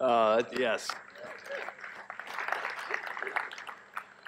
Uh, yes.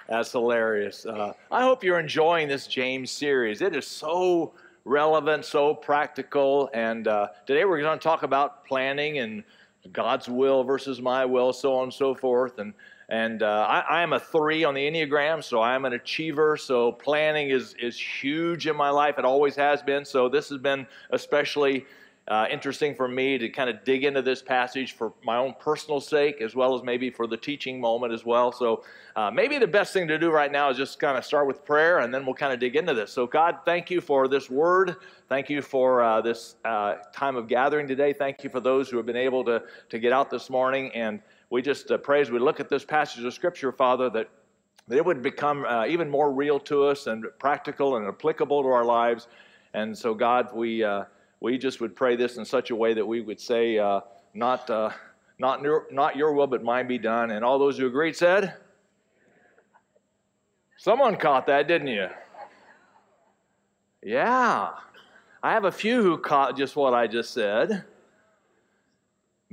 That's hilarious. Uh, I hope you're enjoying this James series. It is so relevant, so practical. And uh, today we're going to talk about planning and God's will versus my will, so on and so forth. And and uh, I, I, am a three on the Enneagram, so I'm an achiever. So planning is is huge in my life. It always has been. So this has been especially uh, interesting for me to kind of dig into this passage for my own personal sake, as well as maybe for the teaching moment as well. So uh, maybe the best thing to do right now is just kind of start with prayer, and then we'll kind of dig into this. So God, thank you for this word. Thank you for uh, this uh, time of gathering today. Thank you for those who have been able to to get out this morning and we just uh, pray as we look at this passage of Scripture, Father, that, that it would become uh, even more real to us and practical and applicable to our lives. And so, God, we, we just would pray this in such a way that we would say, uh, not, uh, not, not your will, but mine be done. And all those who agreed said, Someone caught that, didn't you? Yeah. I have a few who caught just what I just said.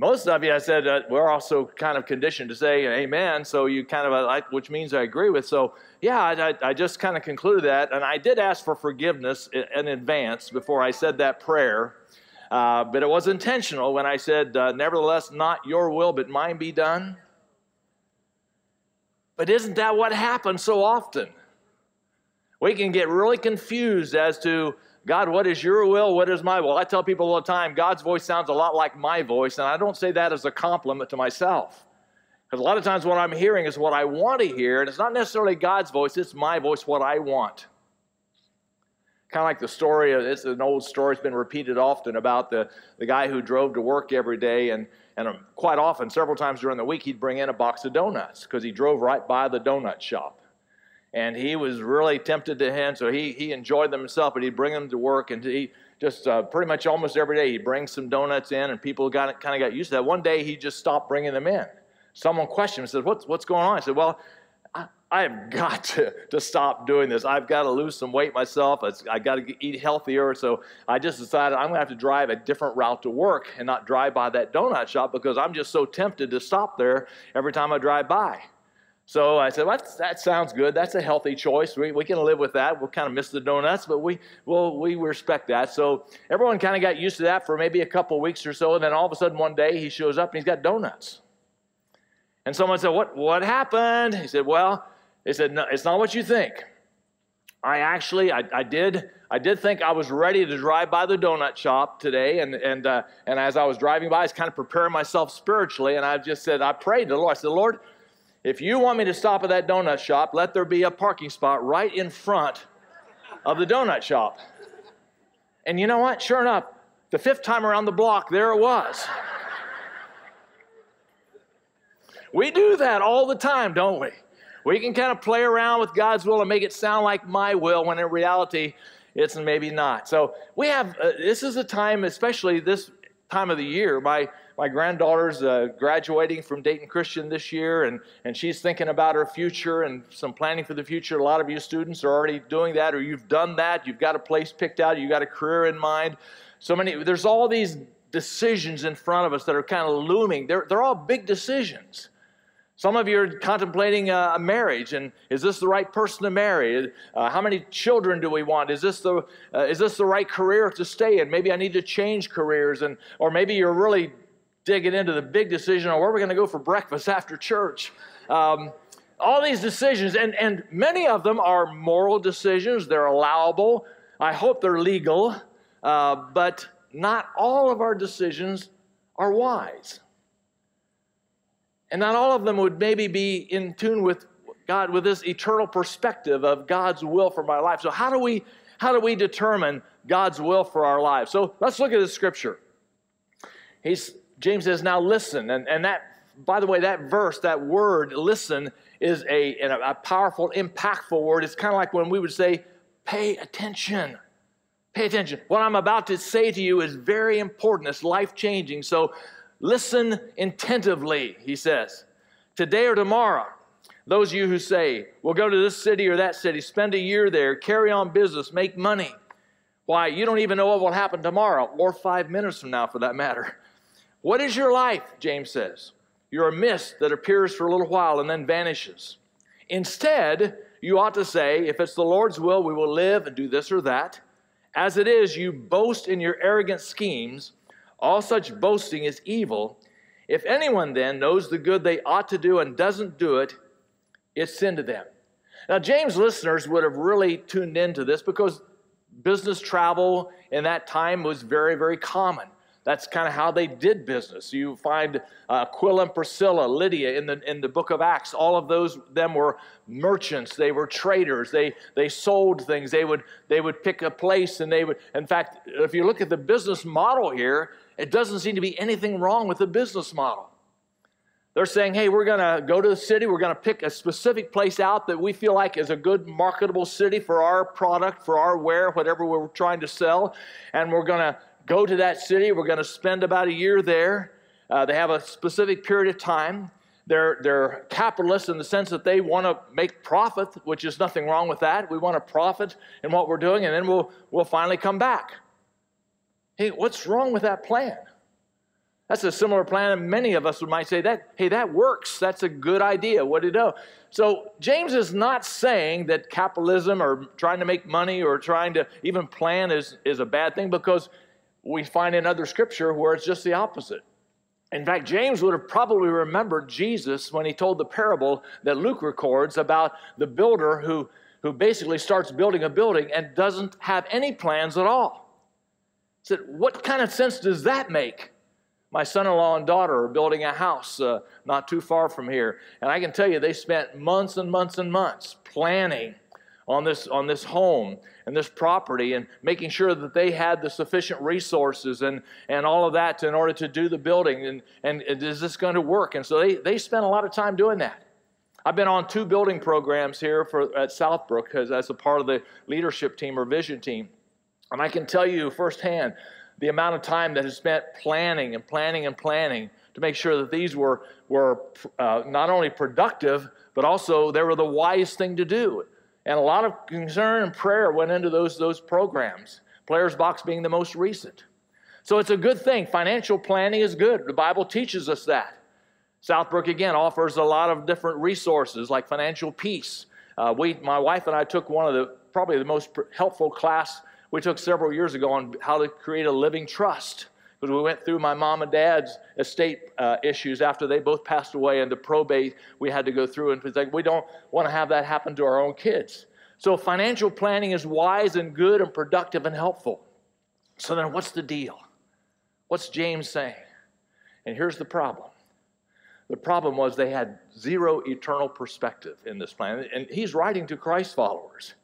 Most of you, I said, uh, we're also kind of conditioned to say amen. So you kind of uh, like, which means I agree with. So yeah, I, I just kind of concluded that. And I did ask for forgiveness in advance before I said that prayer. Uh, but it was intentional when I said, uh, nevertheless, not your will, but mine be done. But isn't that what happens so often? We can get really confused as to God, what is your will? What is my will? I tell people all the time, God's voice sounds a lot like my voice, and I don't say that as a compliment to myself. Because a lot of times what I'm hearing is what I want to hear, and it's not necessarily God's voice, it's my voice, what I want. Kind of like the story, uh, it's an old story, it's been repeated often about the, the guy who drove to work every day, and, and um, quite often, several times during the week, he'd bring in a box of donuts because he drove right by the donut shop and he was really tempted to him. So he, he enjoyed them himself, but he'd bring them to work, and he just uh, pretty much almost every day he'd bring some donuts in, and people got kind of got used to that. One day he just stopped bringing them in. Someone questioned him, said, "What's what's going on?" I said, "Well." I, I have got to, to stop doing this. I've got to lose some weight myself. I've got to eat healthier. So I just decided I'm going to have to drive a different route to work and not drive by that donut shop because I'm just so tempted to stop there every time I drive by. So I said, well, that sounds good. That's a healthy choice. We, we can live with that. We'll kind of miss the donuts, but we, we'll, we respect that. So everyone kind of got used to that for maybe a couple weeks or so. And then all of a sudden, one day, he shows up and he's got donuts. And someone said, What, what happened? He said, Well, he said, no, it's not what you think. I actually, I, I, did, I did think I was ready to drive by the donut shop today, and and uh, and as I was driving by, I was kind of preparing myself spiritually, and I just said, I prayed to the Lord. I said, Lord, if you want me to stop at that donut shop, let there be a parking spot right in front of the donut shop. And you know what? Sure enough, the fifth time around the block, there it was. We do that all the time, don't we? We can kind of play around with God's will and make it sound like my will when in reality it's maybe not. So we have, uh, this is a time, especially this time of the year, my my granddaughter's uh, graduating from Dayton Christian this year, and, and she's thinking about her future and some planning for the future. A lot of you students are already doing that, or you've done that. You've got a place picked out, you've got a career in mind. So many, there's all these decisions in front of us that are kind of looming. They're, they're all big decisions. Some of you are contemplating a marriage, and is this the right person to marry? Uh, how many children do we want? Is this the uh, is this the right career to stay in? Maybe I need to change careers, and or maybe you're really digging into the big decision on where we're going to go for breakfast after church. Um, all these decisions, and, and many of them are moral decisions, they're allowable. I hope they're legal, uh, but not all of our decisions are wise. And not all of them would maybe be in tune with God, with this eternal perspective of God's will for my life. So, how do we, how do we determine God's will for our lives? So, let's look at the scripture. He's James says, now listen. And, and that, by the way, that verse, that word, listen, is a, a powerful, impactful word. It's kind of like when we would say, pay attention. Pay attention. What I'm about to say to you is very important. It's life changing. So listen attentively, he says. Today or tomorrow, those of you who say, we'll go to this city or that city, spend a year there, carry on business, make money. Why, you don't even know what will happen tomorrow or five minutes from now for that matter. What is your life? James says. You're a mist that appears for a little while and then vanishes. Instead, you ought to say, if it's the Lord's will, we will live and do this or that. As it is, you boast in your arrogant schemes. All such boasting is evil. If anyone then knows the good they ought to do and doesn't do it, it's sin to them. Now, James listeners would have really tuned into this because business travel in that time was very, very common. That's kind of how they did business. You find uh, Aquila and Priscilla, Lydia in the, in the book of Acts, all of those them were merchants. They were traders. They, they sold things. They would, they would pick a place and they would, in fact, if you look at the business model here, it doesn't seem to be anything wrong with the business model. They're saying, hey, we're going to go to the city. We're going to pick a specific place out that we feel like is a good marketable city for our product, for our wear, whatever we're trying to sell. And we're going to go to that city. We're going to spend about a year there. Uh, they have a specific period of time. They're, they're capitalists in the sense that they want to make profit, which is nothing wrong with that. We want to profit in what we're doing, and then we'll, we'll finally come back. Hey, what's wrong with that plan? That's a similar plan, and many of us might say that, hey, that works. That's a good idea. What do you know? So James is not saying that capitalism or trying to make money or trying to even plan is, is a bad thing because we find in other scripture where it's just the opposite. In fact, James would have probably remembered Jesus when he told the parable that Luke records about the builder who, who basically starts building a building and doesn't have any plans at all. He said, What kind of sense does that make? My son in law and daughter are building a house uh, not too far from here. And I can tell you, they spent months and months and months planning on this, on this home and this property and making sure that they had the sufficient resources and, and all of that in order to do the building. And, and, is this going to work? And so they, they spent a lot of time doing that. I've been on two building programs here for, at Southbrook as, as a part of the leadership team or vision team. And I can tell you firsthand the amount of time that is spent planning and planning and planning to make sure that these were, were uh, not only productive, but also they were the wise thing to do. And a lot of concern and prayer went into those, those programs, Players Box being the most recent. So it's a good thing. Financial planning is good. The Bible teaches us that. Southbrook, again, offers a lot of different resources like financial peace. Uh, we, my wife and I took one of the probably the most helpful class we took several years ago on how to create a living trust because we went through my mom and dad's estate uh, issues after they both passed away and the probate we had to go through. And it's like, we don't want to have that happen to our own kids. So financial planning is wise and good and productive and helpful. So then, what's the deal? What's James saying? And here's the problem. The problem was they had zero eternal perspective in this plan. And he's writing to Christ followers.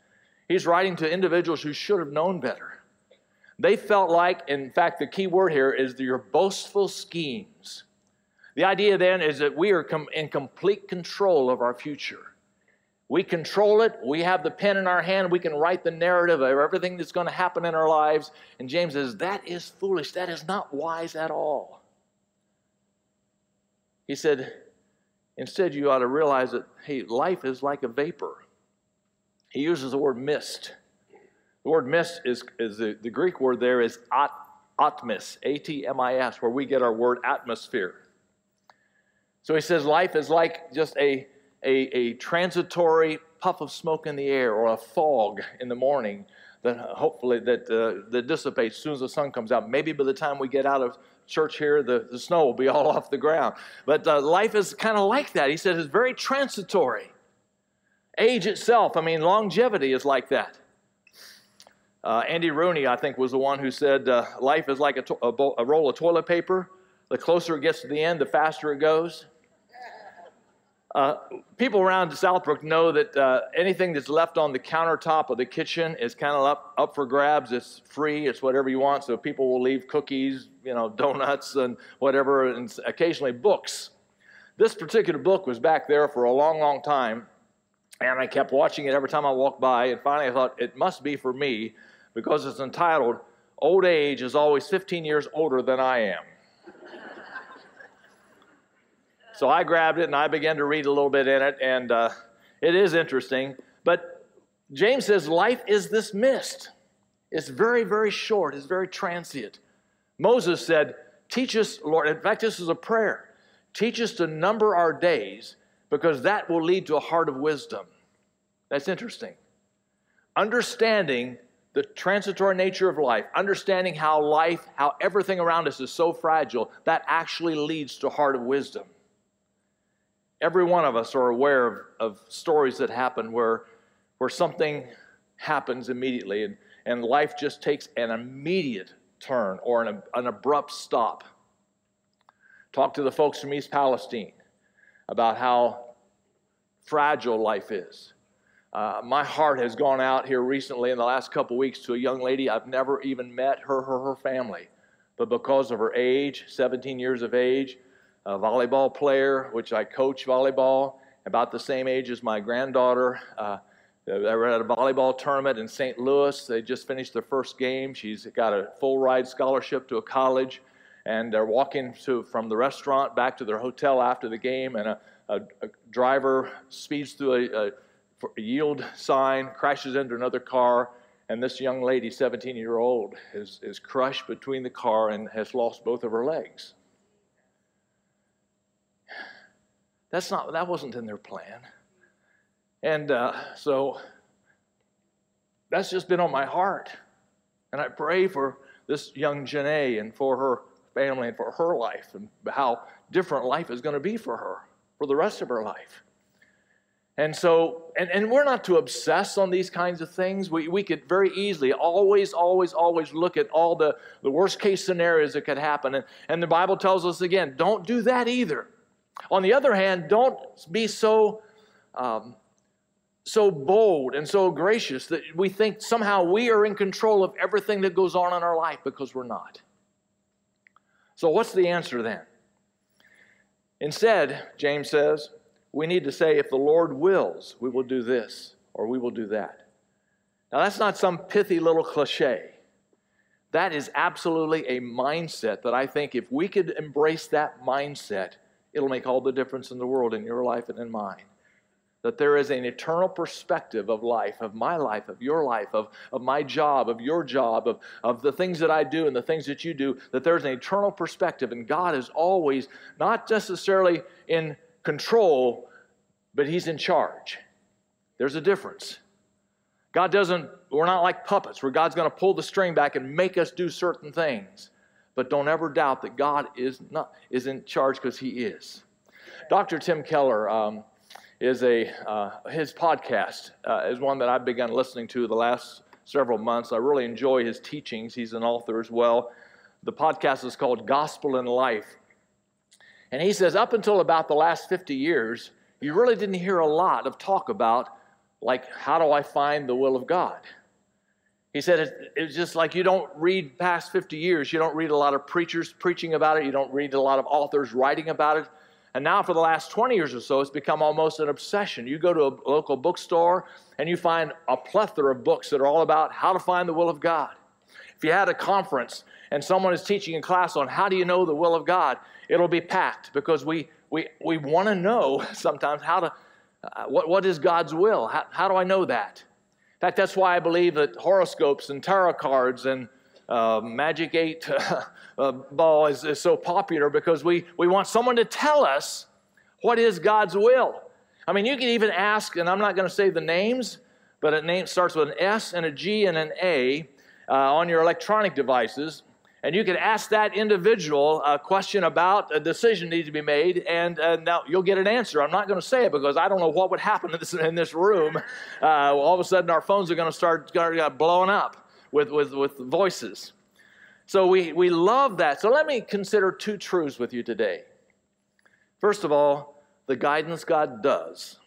He's writing to individuals who should have known better. They felt like, in fact, the key word here is your boastful schemes. The idea then is that we are com- in complete control of our future. We control it. We have the pen in our hand. We can write the narrative of everything that's going to happen in our lives. And James says, that is foolish. That is not wise at all. He said, instead, you ought to realize that, hey, life is like a vapor. He uses the word mist. The word mist is, is the, the Greek word there is at, atmis, A T M I S, where we get our word atmosphere. So he says life is like just a, a, a transitory puff of smoke in the air or a fog in the morning that hopefully that, uh, that dissipates as soon as the sun comes out. Maybe by the time we get out of church here, the, the snow will be all off the ground. But uh, life is kind of like that. He says it's very transitory. Age itself, I mean, longevity is like that. Uh, Andy Rooney, I think, was the one who said, uh, Life is like a, to- a, bo- a roll of toilet paper. The closer it gets to the end, the faster it goes. Uh, people around Southbrook know that uh, anything that's left on the countertop of the kitchen is kind of up, up for grabs. It's free. It's whatever you want. So people will leave cookies, you know, donuts and whatever, and occasionally books. This particular book was back there for a long, long time, and I kept watching it every time I walked by. And finally, I thought it must be for me because it's entitled Old Age is Always 15 Years Older Than I Am. so I grabbed it and I began to read a little bit in it, and uh, it is interesting. But James says life is this mist. It's very, very short, it's very transient. Moses said, Teach us, Lord. In fact, this is a prayer. Teach us to number our days because that will lead to a heart of wisdom. That's interesting. Understanding the transitory nature of life, understanding how life, how everything around us is so fragile, that actually leads to heart of wisdom. Every one of us are aware of, of stories that happen where, where something happens immediately and, and life just takes an immediate turn or an, an abrupt stop. Talk to the folks from East Palestine about how fragile life is. Uh, my heart has gone out here recently in the last couple weeks to a young lady I've never even met her or her family. But because of her age, 17 years of age, a volleyball player, which I coach volleyball, about the same age as my granddaughter. Uh, they were at a volleyball tournament in St. Louis. They just finished their first game. She's got a full ride scholarship to a college, and they're walking to, from the restaurant back to their hotel after the game, and a, a, a driver speeds through a, a yield sign, crashes into another car, and this young lady, 17 year old, is, is crushed between the car and has lost both of her legs. That's not, that wasn't in their plan. And uh, so that's just been on my heart. And I pray for this young Janae and for her family and for her life and how different life is going to be for her for the rest of her life. And so, and, and we're not to obsess on these kinds of things. We, we could very easily always, always, always look at all the, the worst case scenarios that could happen. And, and the Bible tells us again, don't do that either. On the other hand, don't be so, um, so bold and so gracious that we think somehow we are in control of everything that goes on in our life because we're not. So, what's the answer then? Instead, James says, we need to say, if the Lord wills, we will do this or we will do that. Now, that's not some pithy little cliche. That is absolutely a mindset that I think if we could embrace that mindset, it'll make all the difference in the world in your life and in mine. That there is an eternal perspective of life, of my life, of your life, of, of my job, of your job, of, of the things that I do and the things that you do, that there's an eternal perspective. And God is always not necessarily in control, but He's in charge. There's a difference. God doesn't, we're not like puppets where God's going to pull the string back and make us do certain things. But don't ever doubt that God is, not, is in charge because He is. Dr. Tim Keller um, is a, uh, his podcast uh, is one that I've begun listening to the last several months. I really enjoy his teachings. He's an author as well. The podcast is called Gospel in Life. And he says, up until about the last 50 years, you really didn't hear a lot of talk about, like, how do I find the will of God? He said it's just like you don't read past 50 years, you don't read a lot of preachers preaching about it, you don't read a lot of authors writing about it. And now, for the last 20 years or so, it's become almost an obsession. You go to a local bookstore and you find a plethora of books that are all about how to find the will of God. If you had a conference and someone is teaching a class on how do you know the will of God, it'll be packed because we, we, we want to know sometimes how to, uh, what, what is God's will? How, how do I know that? In fact, that's why I believe that horoscopes and tarot cards and uh, Magic 8 uh, ball is, is so popular because we, we want someone to tell us what is God's will. I mean, you can even ask, and I'm not going to say the names, but a name starts with an S and a G and an A uh, on your electronic devices and you can ask that individual a question about a decision needs to be made, and uh, now you'll get an answer. I'm not going to say it because I don't know what would happen in this, in this room. Uh, all of a sudden, our phones are going to start, start blowing up with, with, with voices. So we, we love that. So let me consider two truths with you today. First of all, the guidance God does.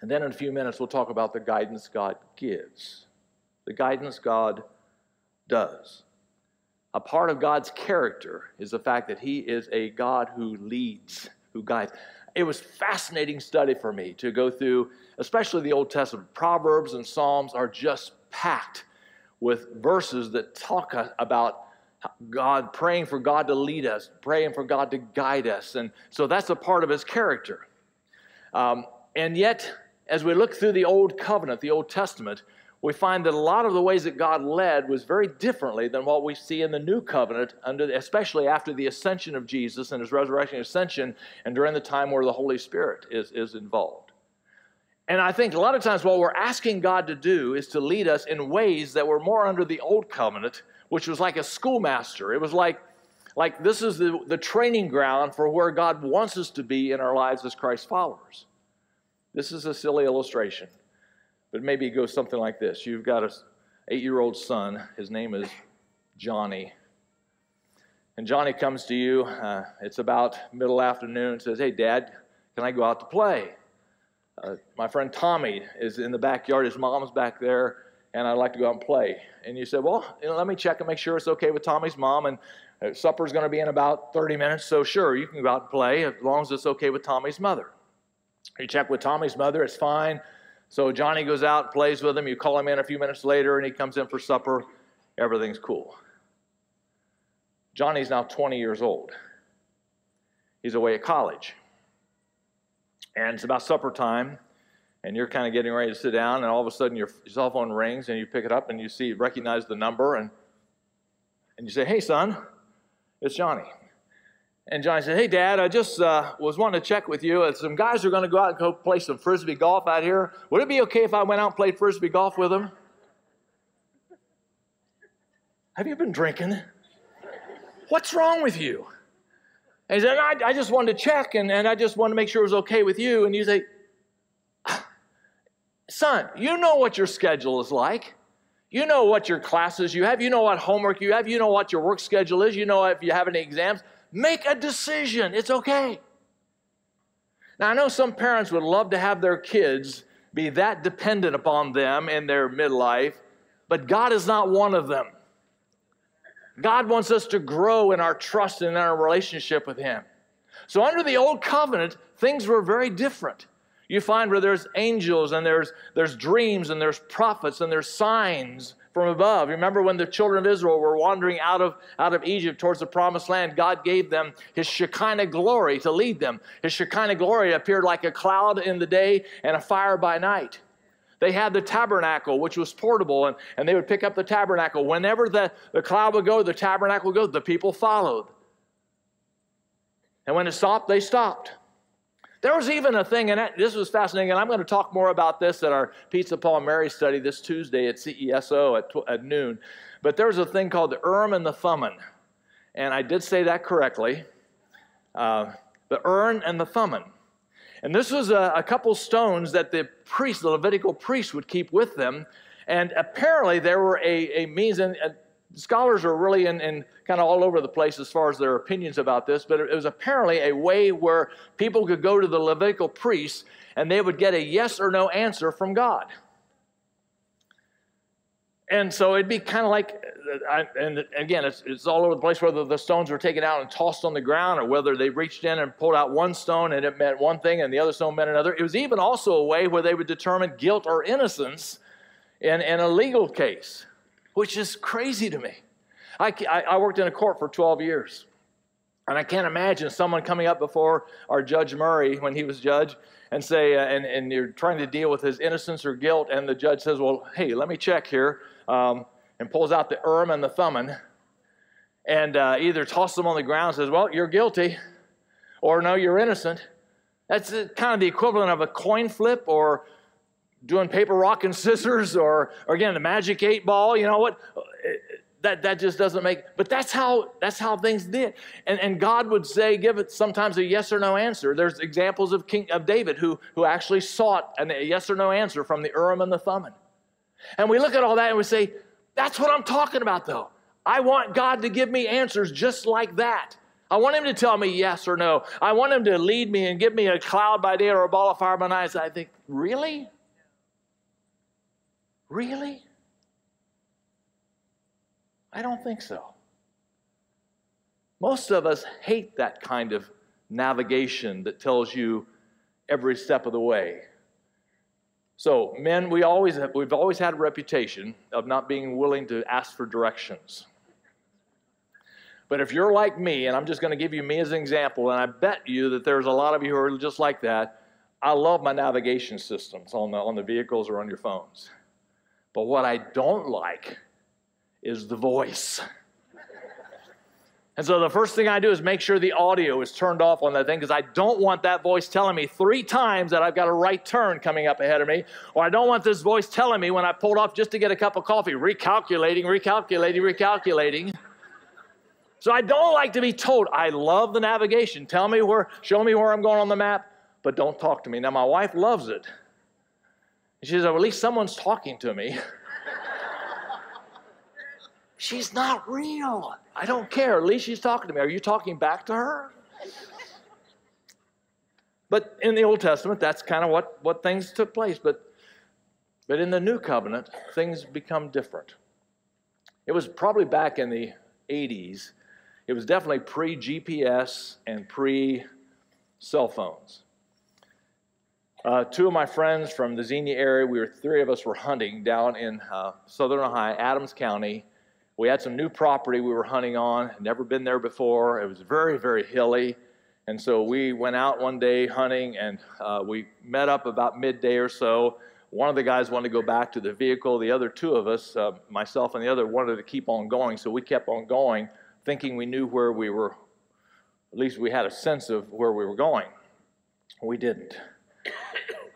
And then in a few minutes, we'll talk about the guidance God gives. The guidance God does. A part of God's character is the fact that He is a God who leads, who guides. It was fascinating study for me to go through, especially the Old Testament. Proverbs and Psalms are just packed with verses that talk about God, praying for God to lead us, praying for God to guide us. And so that's a part of his character. Um, and yet, as we look through the Old Covenant, the Old Testament, we find that a lot of the ways that God led was very differently than what we see in the new covenant, under, especially after the ascension of Jesus and his resurrection and ascension, and during the time where the Holy Spirit is, is involved. And I think a lot of times what we're asking God to do is to lead us in ways that were more under the old covenant, which was like a schoolmaster. It was like, like this is the, the training ground for where God wants us to be in our lives as Christ followers. This is a silly illustration. But maybe it goes something like this You've got an eight year old son, his name is Johnny. And Johnny comes to you, uh, it's about middle afternoon, says, Hey, Dad, can I go out to play? Uh, my friend Tommy is in the backyard, his mom's back there, and I'd like to go out and play. And you said, Well, you know, let me check and make sure it's okay with Tommy's mom, and uh, supper's going to be in about 30 minutes, so sure, you can go out and play as long as it's okay with Tommy's mother. You check with Tommy's mother, it's fine. So Johnny goes out, plays with him. You call him in a few minutes later, and he comes in for supper. Everything's cool. Johnny's now 20 years old. He's away at college. And it's about supper time, and you're kind of getting ready to sit down, and all of a sudden your cell phone rings, and you pick it up, and you see, recognize the number, and, and you say, Hey, son, it's Johnny. And Johnny said, Hey, Dad, I just uh, was wanting to check with you. Some guys are going to go out and go play some frisbee golf out here. Would it be okay if I went out and played frisbee golf with them? Have you been drinking? What's wrong with you? And he said, I, I just wanted to check and, and I just wanted to make sure it was okay with you. And you say, Son, you know what your schedule is like. You know what your classes you have. You know what homework you have. You know what your work schedule is. You know if you have any exams. Make a decision. It's okay. Now, I know some parents would love to have their kids be that dependent upon them in their midlife, but God is not one of them. God wants us to grow in our trust and in our relationship with Him. So, under the old covenant, things were very different. You find where there's angels and there's, there's dreams and there's prophets and there's signs from above. Remember when the children of Israel were wandering out of, out of Egypt towards the promised land, God gave them his Shekinah glory to lead them. His Shekinah glory appeared like a cloud in the day and a fire by night. They had the tabernacle, which was portable, and, and they would pick up the tabernacle. Whenever the, the cloud would go, the tabernacle would go, the people followed. And when it stopped, they stopped. There was even a thing, and this was fascinating, and I'm going to talk more about this at our Pizza Paul and Mary study this Tuesday at CESO at, at noon. But there was a thing called the Urim and the Thummim. And I did say that correctly. Uh, the Urim and the Thummim. And this was a, a couple stones that the priest, the Levitical priest, would keep with them. And apparently there were a, a means, and, scholars are really in, in kind of all over the place as far as their opinions about this, but it was apparently a way where people could go to the Levitical priests and they would get a yes or no answer from God. And so it'd be kind of like, uh, and again, it's, it's all over the place whether the stones were taken out and tossed on the ground or whether they reached in and pulled out one stone and it meant one thing and the other stone meant another. It was even also a way where they would determine guilt or innocence in, in a legal case which is crazy to me. I, I worked in a court for 12 years. And I can't imagine someone coming up before our Judge Murray when he was judge and say, uh, and, and you're trying to deal with his innocence or guilt, and the judge says, Well, hey, let me check here, um, and pulls out the Urim and the Thummim, and uh, either tosses them on the ground and says, Well, you're guilty, or no, you're innocent. That's kind of the equivalent of a coin flip or doing paper, rock, and scissors, or, or again, the magic eight ball. You know what? That, that just doesn't make but that's how that's how things did and, and god would say give it sometimes a yes or no answer there's examples of king of david who who actually sought a yes or no answer from the urim and the thummim and we look at all that and we say that's what i'm talking about though i want god to give me answers just like that I want him to tell me yes or no. I want him to lead me and give me a cloud by day or a ball of fire by night. I think, really? Really? I don't think so. Most of us hate that kind of navigation that tells you every step of the way. So, men, we always have, we've always had a reputation of not being willing to ask for directions. But if you're like me, and I'm just going to give you me as an example, and I bet you that there's a lot of you who are just like that, I love my navigation systems on the, on the vehicles or on your phones. But what I don't like is the voice. And so the first thing I do is make sure the audio is turned off on that thing because I don't want that voice telling me three times that I've got a right turn coming up ahead of me. Or I don't want this voice telling me when I pulled off just to get a cup of coffee, recalculating, recalculating, recalculating. So I don't like to be told. I love the navigation. Tell me where, show me where I'm going on the map, but don't talk to me. Now, my wife loves it. She says, well, at least someone's talking to me. She's not real. I don't care. At least she's talking to me. Are you talking back to her? But in the Old Testament, that's kind of what, what things took place. But, but in the New Covenant, things become different. It was probably back in the 80s. It was definitely pre GPS and pre cell phones. Uh, two of my friends from the Xenia area, we were three of us were hunting down in uh, southern Ohio, Adams County, we had some new property we were hunting on, never been there before. It was very, very hilly. And so we went out one day hunting and uh, we met up about midday or so. One of the guys wanted to go back to the vehicle. The other two of us, uh, myself and the other, wanted to keep on going. So we kept on going, thinking we knew where we were, at least we had a sense of where we were going. We didn't.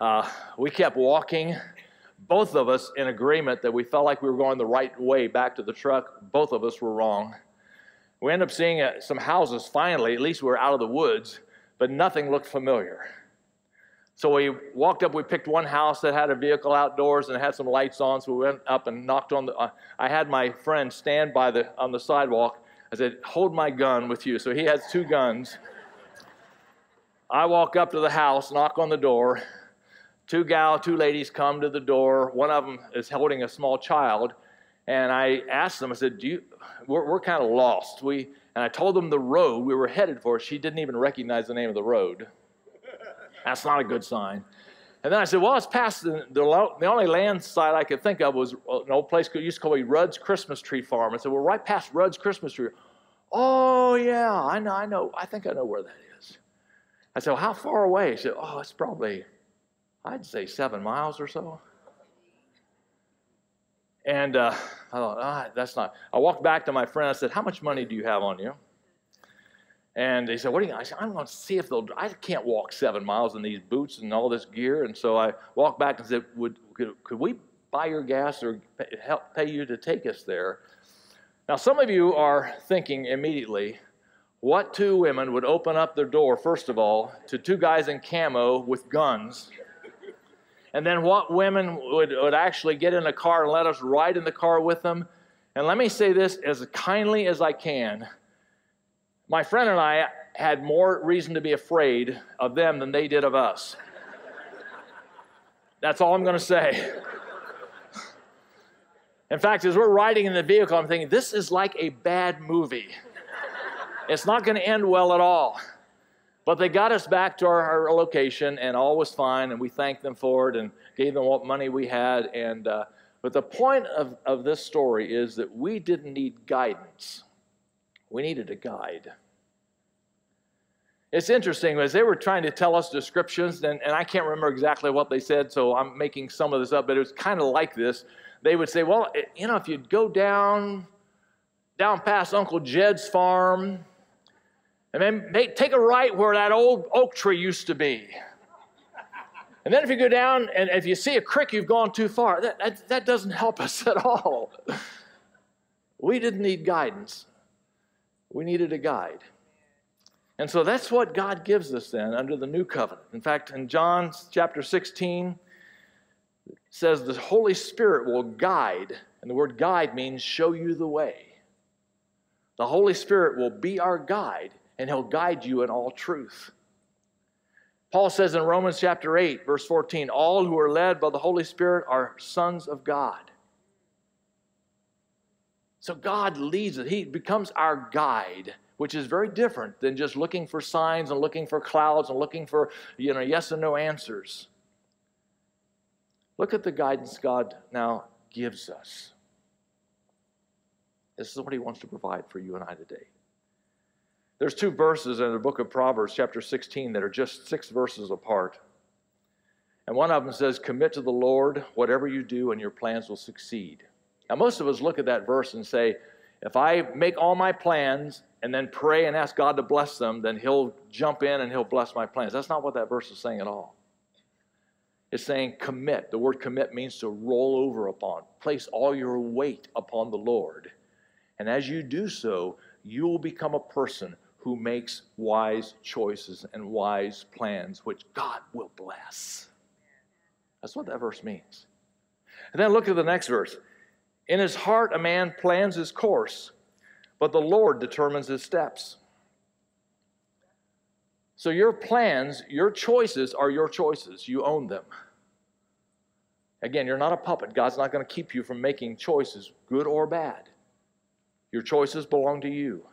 Uh, we kept walking both of us in agreement that we felt like we were going the right way back to the truck. Both of us were wrong. We ended up seeing uh, some houses finally, at least we were out of the woods, but nothing looked familiar. So we walked up, we picked one house that had a vehicle outdoors and had some lights on. So we went up and knocked on the. Uh, I had my friend stand by the on the sidewalk. I said, "Hold my gun with you." So he has two guns. I walk up to the house, knock on the door, two gal, two ladies come to the door. One of them is holding a small child, and I asked them. I said, "Do you? We're, we're kind of lost." We and I told them the road we were headed for. She didn't even recognize the name of the road. That's not a good sign. And then I said, "Well, it's past the, the, the only land site I could think of was an old place used to call it Rudd's Christmas Tree Farm." I said, "We're right past Rudd's Christmas Tree." Oh yeah, I know, I know. I think I know where that is. I said, well, "How far away?" She said, "Oh, it's probably I'd say seven miles or so. And uh, I thought, ah, that's not. I walked back to my friend. I said, How much money do you have on you? And he said, What are you? I said, I'm going to see if they'll. I can't walk seven miles in these boots and all this gear. And so I walked back and said, Would could, could we buy your gas or help pay you to take us there? Now, some of you are thinking immediately, what two women would open up their door, first of all, to two guys in camo with guns and then what women would, would actually get in a car and let us ride in the car with them. And let me say this as kindly as I can. My friend and I had more reason to be afraid of them than they did of us. That's all I'm going to say. In fact, as we're riding in the vehicle, I'm thinking, this is like a bad movie. It's not going to end well at all. But they got us back to our, our, location, and all was fine, and we thanked them for it and gave them what money we had. And uh, but the point of, of this story is that we didn't need guidance; we needed a guide. It's interesting as they were trying to tell us descriptions, and, and I can't remember exactly what they said, so I'm making some of this up. But it was kind of like this. They would say, "Well, you know, if you go down down past Uncle Jed's farm." And then make, take a right where that old oak tree used to be. And then if you go down and if you see a creek, you've gone too far. That, that, that doesn't help us at all. We didn't need guidance, we needed a guide. And so that's what God gives us then under the new covenant. In fact, in John chapter 16, it says the Holy Spirit will guide, and the word guide means show you the way. The Holy Spirit will be our guide and he'll guide you in all truth. Paul says in Romans chapter 8, verse 14, all who are led by the Holy Spirit are sons of God. So God leads us. He becomes our guide, which is very different than just looking for signs and looking for clouds and looking for, you know, yes and no answers. Look at the guidance God now gives us. This is what he wants to provide for you and I today. There's two verses in the book of Proverbs, chapter 16, that are just six verses apart. And one of them says, Commit to the Lord whatever you do, and your plans will succeed. Now, most of us look at that verse and say, if I make all my plans and then pray and ask God to bless them, then He'll jump in and He'll bless my plans. That's not what that verse is saying at all. It's saying commit. The word commit means to roll over upon, place all your weight upon the Lord. And as you do so, you will become a person who makes wise choices and wise plans, which God will bless. That's what that verse means. And then look at the next verse. In his heart, a man plans his course, but the Lord determines his steps. So your plans, your choices are your choices. You own them. Again, you're not a puppet. God's not going to keep you from making choices, good or bad. Your choices belong to you.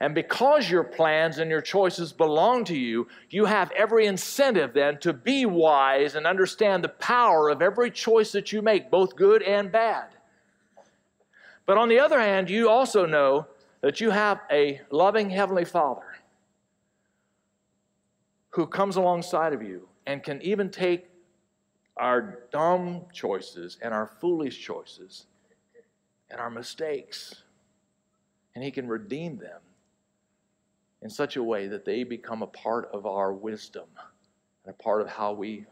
And because your plans and your choices belong to you, you have every incentive then to be wise and understand the power of every choice that you make, both good and bad. But on the other hand, you also know that you have a loving Heavenly Father who comes alongside of you and can even take our dumb choices and our foolish choices and our mistakes, and He can redeem them in such a way that they become a part of our wisdom and a part of how we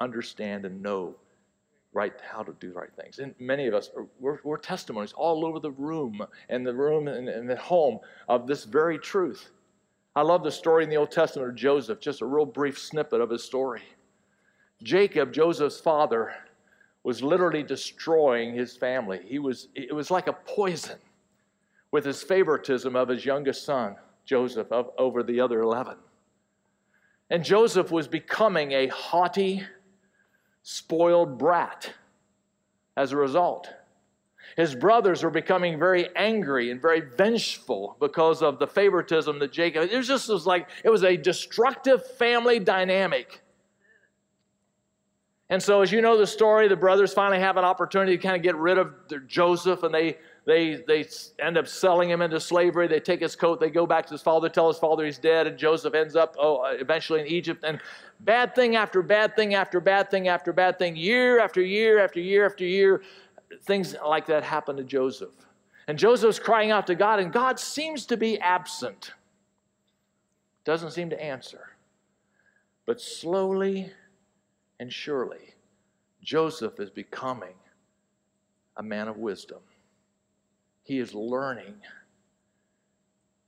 understand and know right how to do right things. And many of us, are, we're, we're testimonies all over the room and the room and, and the home of this very truth. I love the story in the Old Testament of Joseph, just a real brief snippet of his story. Jacob, Joseph's father, was literally destroying his family. He was, it was like a poison with his favoritism of his youngest son, Joseph, of, over the other 11. And Joseph was becoming a haughty, spoiled brat as a result. His brothers were becoming very angry and very vengeful because of the favoritism that Jacob. It was just it was like it was a destructive family dynamic. And so, as you know the story, the brothers finally have an opportunity to kind of get rid of Joseph, and they they, they end up selling him into slavery. They take his coat, they go back to his father, tell his father he's dead, and Joseph ends up oh, uh, eventually in Egypt. And bad thing after bad thing after bad thing after bad thing, year after year after year after year, things like that happen to Joseph. And Joseph's crying out to God, and God seems to be absent, doesn't seem to answer. But slowly and surely, Joseph is becoming a man of wisdom he is learning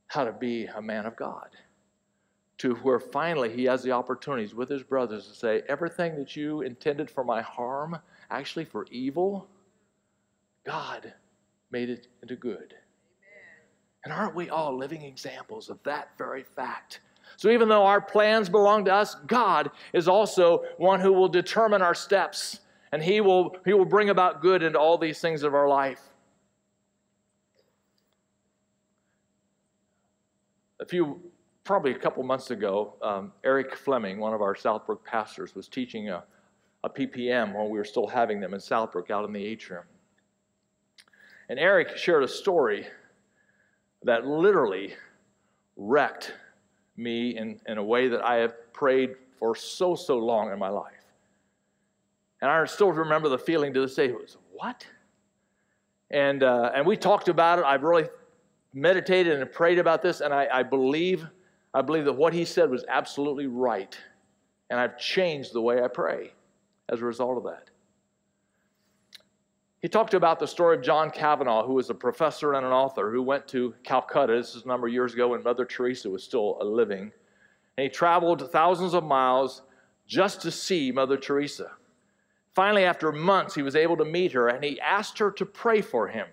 how to be a man of God. To where finally he has the opportunities with his brothers to say, Everything that you intended for my harm, actually for evil, God made it into good. Amen. And aren't we all living examples of that very fact? So even though our plans belong to us, God is also one who will determine our steps and he will, he will bring about good into all these things of our life. A few, probably a couple months ago, um, Eric Fleming, one of our Southbrook pastors, was teaching a, a PPM while we were still having them in Southbrook out in the atrium. And Eric shared a story that literally wrecked me in, in a way that I have prayed for so, so long in my life. And I still remember the feeling to this day. It was, what? And, uh, and we talked about it. I've really meditated and prayed about this, and I, I believe I believe that what he said was absolutely right. And I've changed the way I pray as a result of that. He talked about the story of John Kavanaugh, who was a professor and an author who went to Calcutta. This is a number of years ago when Mother Teresa was still living. And he traveled thousands of miles just to see Mother Teresa. Finally, after months, he was able to meet her and he asked her to pray for him.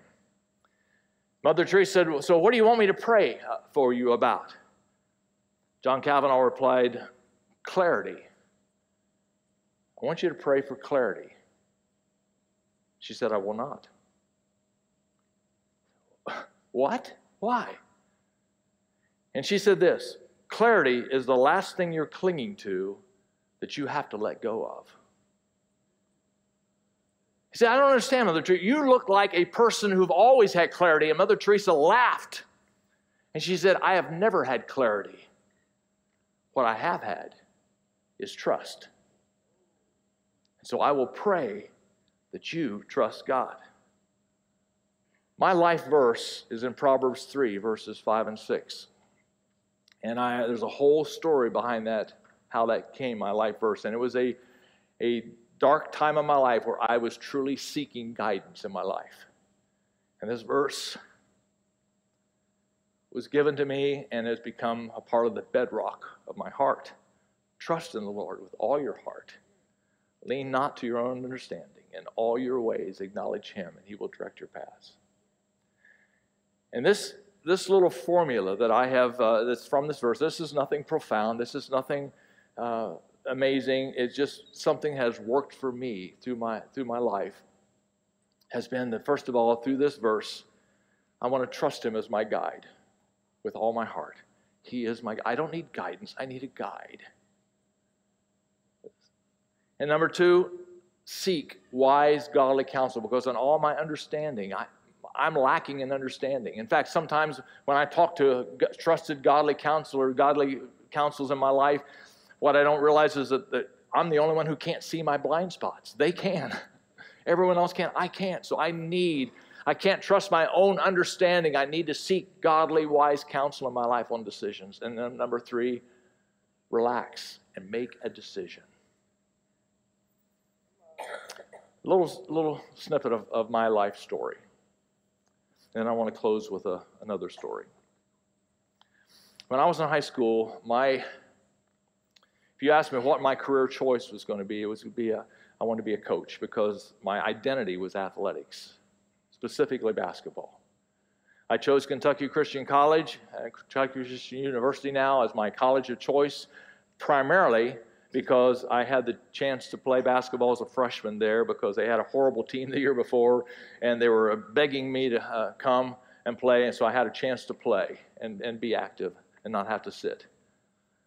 Mother Teresa said, So what do you want me to pray uh, for you about? John Kavanaugh replied, Clarity. I want you to pray for clarity. She said, I will not. What? Why? And she said this clarity is the last thing you're clinging to that you have to let go of. He said, I don't understand, Mother Teresa. You look like a person who've always had clarity. And Mother Teresa laughed. And she said, I have never had clarity. What I have had is trust. And so I will pray that you trust God. My life verse is in Proverbs 3, verses 5 and 6. And I, there's a whole story behind that, how that came, my life verse. And it was a, a dark time of my life where I was truly seeking guidance in my life. And this verse was given to me and has become a part of the bedrock of my heart. Trust in the Lord with all your heart. Lean not to your own understanding. In all your ways, acknowledge Him, and He will direct your paths. And this, this little formula that I have uh, that's from this verse, this is nothing profound. This is nothing uh, amazing. It's just something has worked for me through my, through my life. Has been that, first of all, through this verse, I want to trust Him as my guide with all my heart. He is my I don't need guidance, I need a guide. And number two, seek wise, godly counsel because in all my understanding, I, I'm lacking in understanding. In fact, sometimes when I talk to trusted godly counselor, godly counsels in my life, what I don't realize is that, that I'm the only one who can't see my blind spots. They can. Everyone else can. I can't. So I need I can't trust my own understanding. I need to seek godly, wise counsel in my life on decisions. And then number three, relax and make a decision. Little, little snippet of, of my life story. And I want to close with a, another story. When I was in high school, my if you asked me what my career choice was going to be, it was to be a, I wanted to be a coach because my identity was athletics specifically basketball. I chose Kentucky Christian College, uh, Kentucky Christian University now as my college of choice, primarily because I had the chance to play basketball as a freshman there because they had a horrible team the year before and they were begging me to uh, come and play, and so I had a chance to play and, and be active and not have to sit.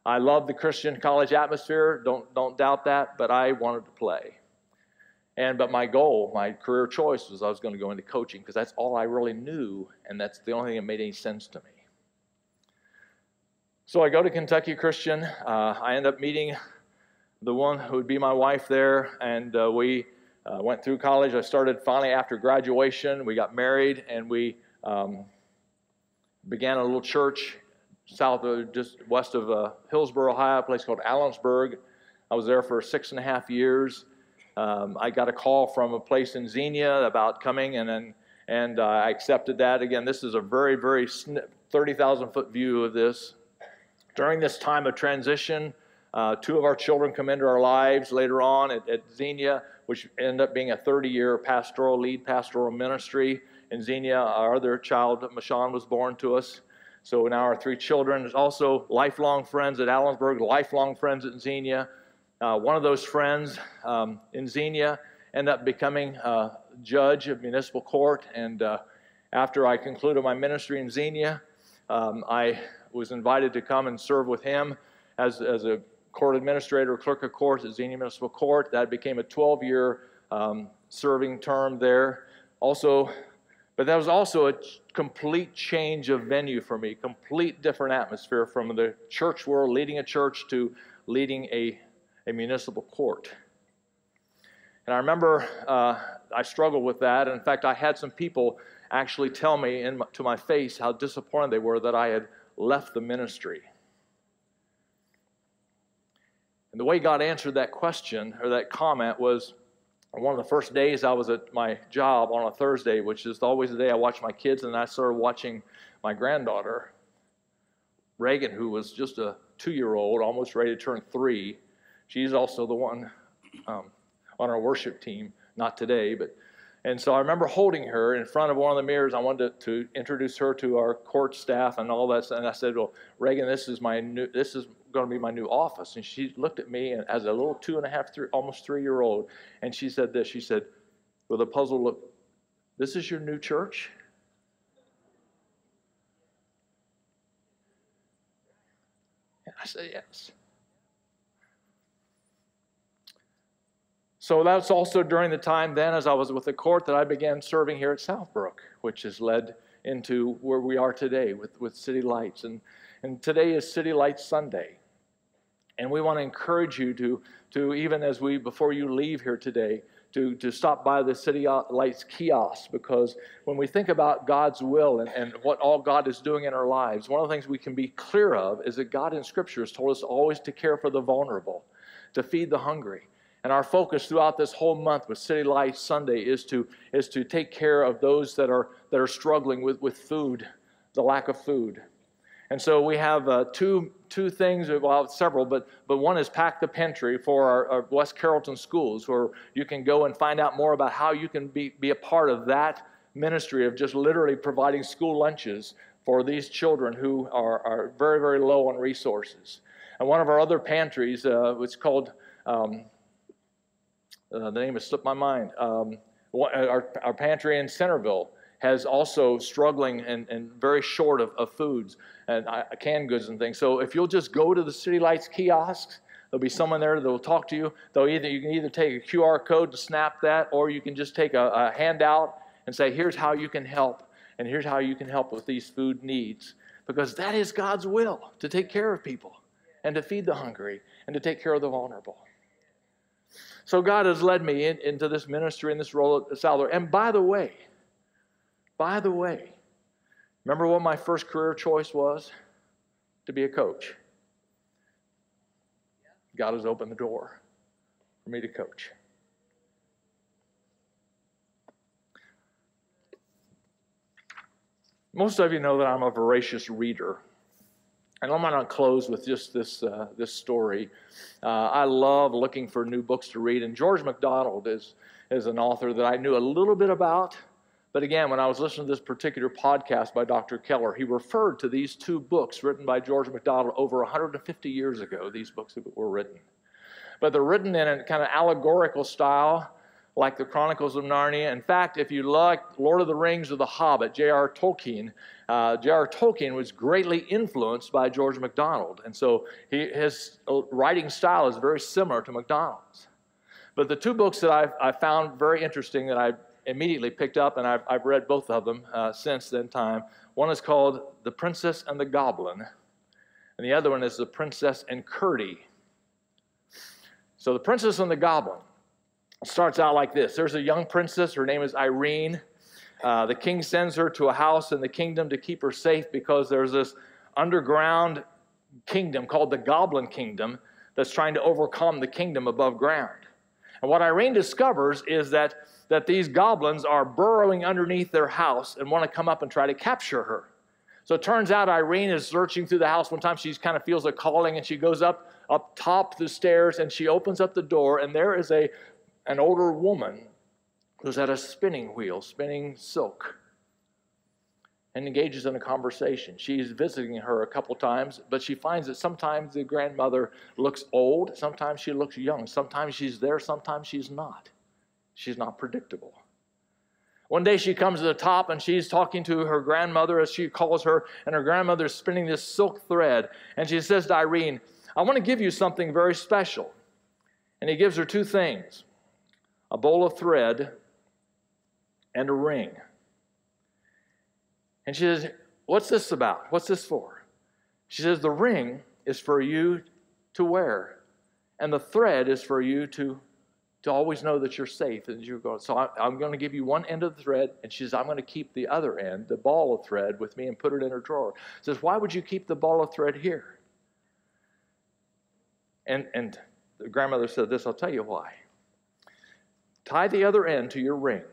I love the Christian college atmosphere, don't, don't doubt that, but I wanted to play. And but my goal, my career choice was I was going to go into coaching because that's all I really knew, and that's the only thing that made any sense to me. So I go to Kentucky Christian. Uh, I end up meeting the one who would be my wife there, and uh, we uh, went through college. I started finally after graduation. We got married, and we um, began a little church south of just west of uh, Hillsboro, Ohio, a place called Allensburg. I was there for six and a half years. Um, I got a call from a place in Xenia about coming, and and, and uh, I accepted that. Again, this is a very, very 30,000 foot view of this. During this time of transition, uh, two of our children come into our lives later on at, at Xenia, which ended up being a 30 year pastoral lead pastoral ministry. In Xenia, our other child, Mashawn, was born to us. So now our three children, is also lifelong friends at Allensburg, lifelong friends at Xenia. Uh, one of those friends um, in Xenia ended up becoming a judge of municipal court. And uh, after I concluded my ministry in Xenia, um, I was invited to come and serve with him as, as a court administrator, clerk of court at Xenia Municipal Court. That became a 12 year um, serving term there. Also, but that was also a complete change of venue for me, complete different atmosphere from the church world, leading a church to leading a a municipal court. And I remember uh, I struggled with that. And in fact, I had some people actually tell me in, to my face how disappointed they were that I had left the ministry. And the way God answered that question or that comment was one of the first days I was at my job on a Thursday, which is always the day I watch my kids, and I started watching my granddaughter, Reagan, who was just a two year old, almost ready to turn three. She's also the one um, on our worship team, not today, but and so I remember holding her in front of one of the mirrors. I wanted to, to, introduce her to our court staff and all that. And I said, "Well, Reagan, this is my new. This is going to be my new office." And she looked at me and, as a little two and a half, three, almost three-year-old, and she said this. She said, with a puzzled look, "This is your new church." And I said, "Yes." So that's also during the time then, as I was with the court, that I began serving here at Southbrook, which has led into where we are today with, with City Lights. And, and today is City Lights Sunday. And we want to encourage you to, to even as we, before you leave here today, to, to stop by the City Lights kiosk because when we think about God's will and, and what all God is doing in our lives, one of the things we can be clear of is that God in Scripture has told us always to care for the vulnerable, to feed the hungry. And our focus throughout this whole month with City Life Sunday is to, is to take care of those that are, that are struggling with, with food, the lack of food. And so we have uh, two, two things, well, several, but, but one is Pack the Pantry for our, our, West Carrollton schools, where you can go and find out more about how you can be, be a part of that ministry of just literally providing school lunches for these children who are, are very, very low on resources. And one of our other pantries, uh, it's called, um, uh, the name has slipped my mind, um, our, our pantry in Centerville has also struggling and, and very short of, of foods and uh, canned goods and things. So if you'll just go to the City Lights kiosks, there'll be someone there that will talk to you. They'll either you can either take a QR code to snap that, or you can just take a, a handout and say, "Here's how you can help, and here's how you can help with these food needs." Because that is God's will to take care of people and to feed the hungry and to take care of the vulnerable. So God has led me in, into this ministry and this role at Salvador. And by the way, by the way, remember what my first career choice was? To be a coach. God has opened the door for me to coach. Most of you know that I'm a voracious reader. And I'm going to close with just this, uh, this story. Uh, I love looking for new books to read, and George MacDonald is, is an author that I knew a little bit about, but again, when I was listening to this particular podcast by Dr. Keller, he referred to these two books written by George MacDonald over 150 years ago. These books were written. But they're written in a kind of allegorical style, like the Chronicles of Narnia. In fact, if you like Lord of the Rings or The Hobbit, J.R. Tolkien, uh, J.R. Tolkien was greatly influenced by George MacDonald. And so he, his writing style is very similar to MacDonald's. But the two books that I've, I found very interesting that I immediately picked up, and I've, I've read both of them uh, since then time. One is called The Princess and the Goblin, and the other one is The Princess and Curdie. So, The Princess and the Goblin starts out like this There's a young princess, her name is Irene. Uh, the king sends her to a house in the kingdom to keep her safe because there's this underground kingdom called the Goblin Kingdom that's trying to overcome the kingdom above ground. And what Irene discovers is that that these goblins are burrowing underneath their house and want to come up and try to capture her. So it turns out Irene is searching through the house. One time she kind of feels a calling and she goes up up top the stairs and she opens up the door and there is a an older woman who's at a spinning wheel, spinning silk, and engages in a conversation. She's visiting her a couple times, but she finds that sometimes the grandmother looks old, sometimes she looks young, sometimes she's there, sometimes she's not. She's not predictable. One day she comes to the top and she's talking to her grandmother, as she calls her, and her grandmother's spinning this silk thread. And she says to Irene, I want to give you something very special. And he gives her two things a bowl of thread and a ring. And she says, What's this about? What's this for? She says, The ring is for you to wear, and the thread is for you to to always know that you're safe and you're going. So I, am going to give you one end of the thread, and she says, I'm going to keep the other end, the ball of thread, with me and put it in her drawer. She says, why would you keep the ball of thread here? And and the grandmother said this. I'll tell you why. Tie the other end to your ring.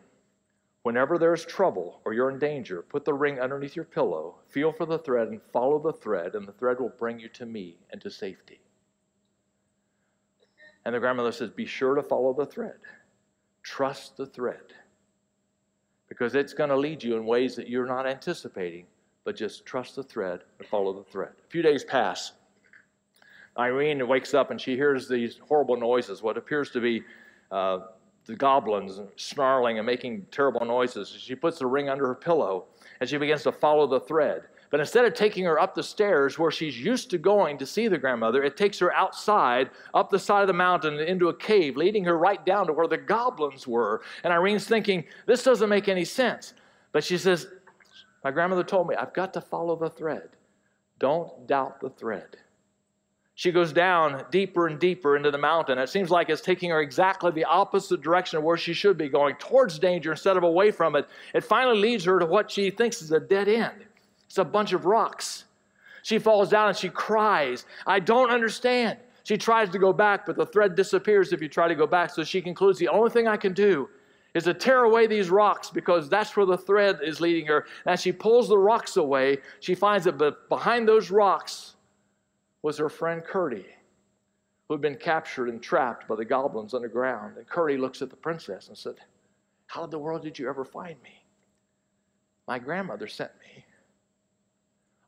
Whenever there's trouble or you're in danger, put the ring underneath your pillow, feel for the thread, and follow the thread, and the thread will bring you to me and to safety. And the grandmother says, Be sure to follow the thread. Trust the thread. Because it's going to lead you in ways that you're not anticipating, but just trust the thread and follow the thread. A few days pass. Irene wakes up and she hears these horrible noises, what appears to be uh, the goblins snarling and making terrible noises. She puts the ring under her pillow and she begins to follow the thread. But instead of taking her up the stairs where she's used to going to see the grandmother, it takes her outside, up the side of the mountain, into a cave, leading her right down to where the goblins were. And Irene's thinking, this doesn't make any sense. But she says, My grandmother told me, I've got to follow the thread. Don't doubt the thread. She goes down deeper and deeper into the mountain. It seems like it's taking her exactly the opposite direction of where she should be going, towards danger instead of away from it. It finally leads her to what she thinks is a dead end. It's a bunch of rocks. She falls down and she cries, I don't understand. She tries to go back, but the thread disappears if you try to go back. So she concludes the only thing I can do is to tear away these rocks because that's where the thread is leading her. And as she pulls the rocks away, she finds that behind those rocks was her friend Curdie, who had been captured and trapped by the goblins underground. And Curdie looks at the princess and said, How in the world did you ever find me? My grandmother sent me.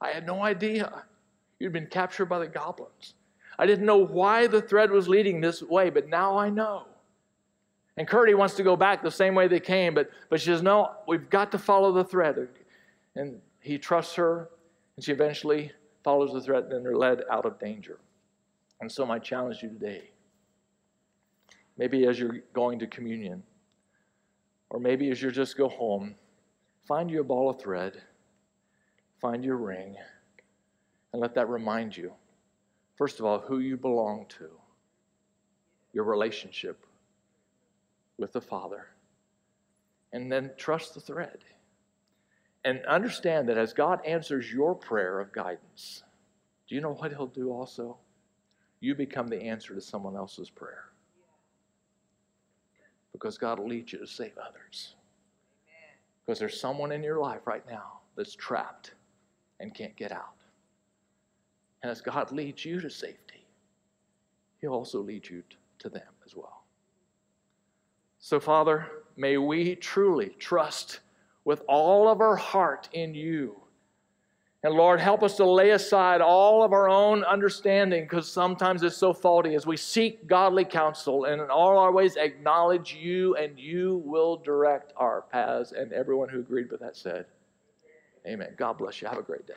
I had no idea you'd been captured by the goblins. I didn't know why the thread was leading this way, but now I know. And Curdie wants to go back the same way they came, but, but she says, No, we've got to follow the thread. And he trusts her, and she eventually follows the threat, then they're led out of danger. And so, my challenge to you today maybe as you're going to communion, or maybe as you just go home, find you a ball of thread, find your ring, and let that remind you, first of all, who you belong to, your relationship with the Father, and then trust the thread. And understand that as God answers your prayer of guidance, do you know what He'll do also? You become the answer to someone else's prayer. Because God will lead you to save others. Because there's someone in your life right now that's trapped and can't get out. And as God leads you to safety, He'll also lead you to them as well. So, Father, may we truly trust with all of our heart in you. And Lord, help us to lay aside all of our own understanding because sometimes it's so faulty as we seek godly counsel and in all our ways acknowledge you, and you will direct our paths. And everyone who agreed with that said, Amen. God bless you. Have a great day.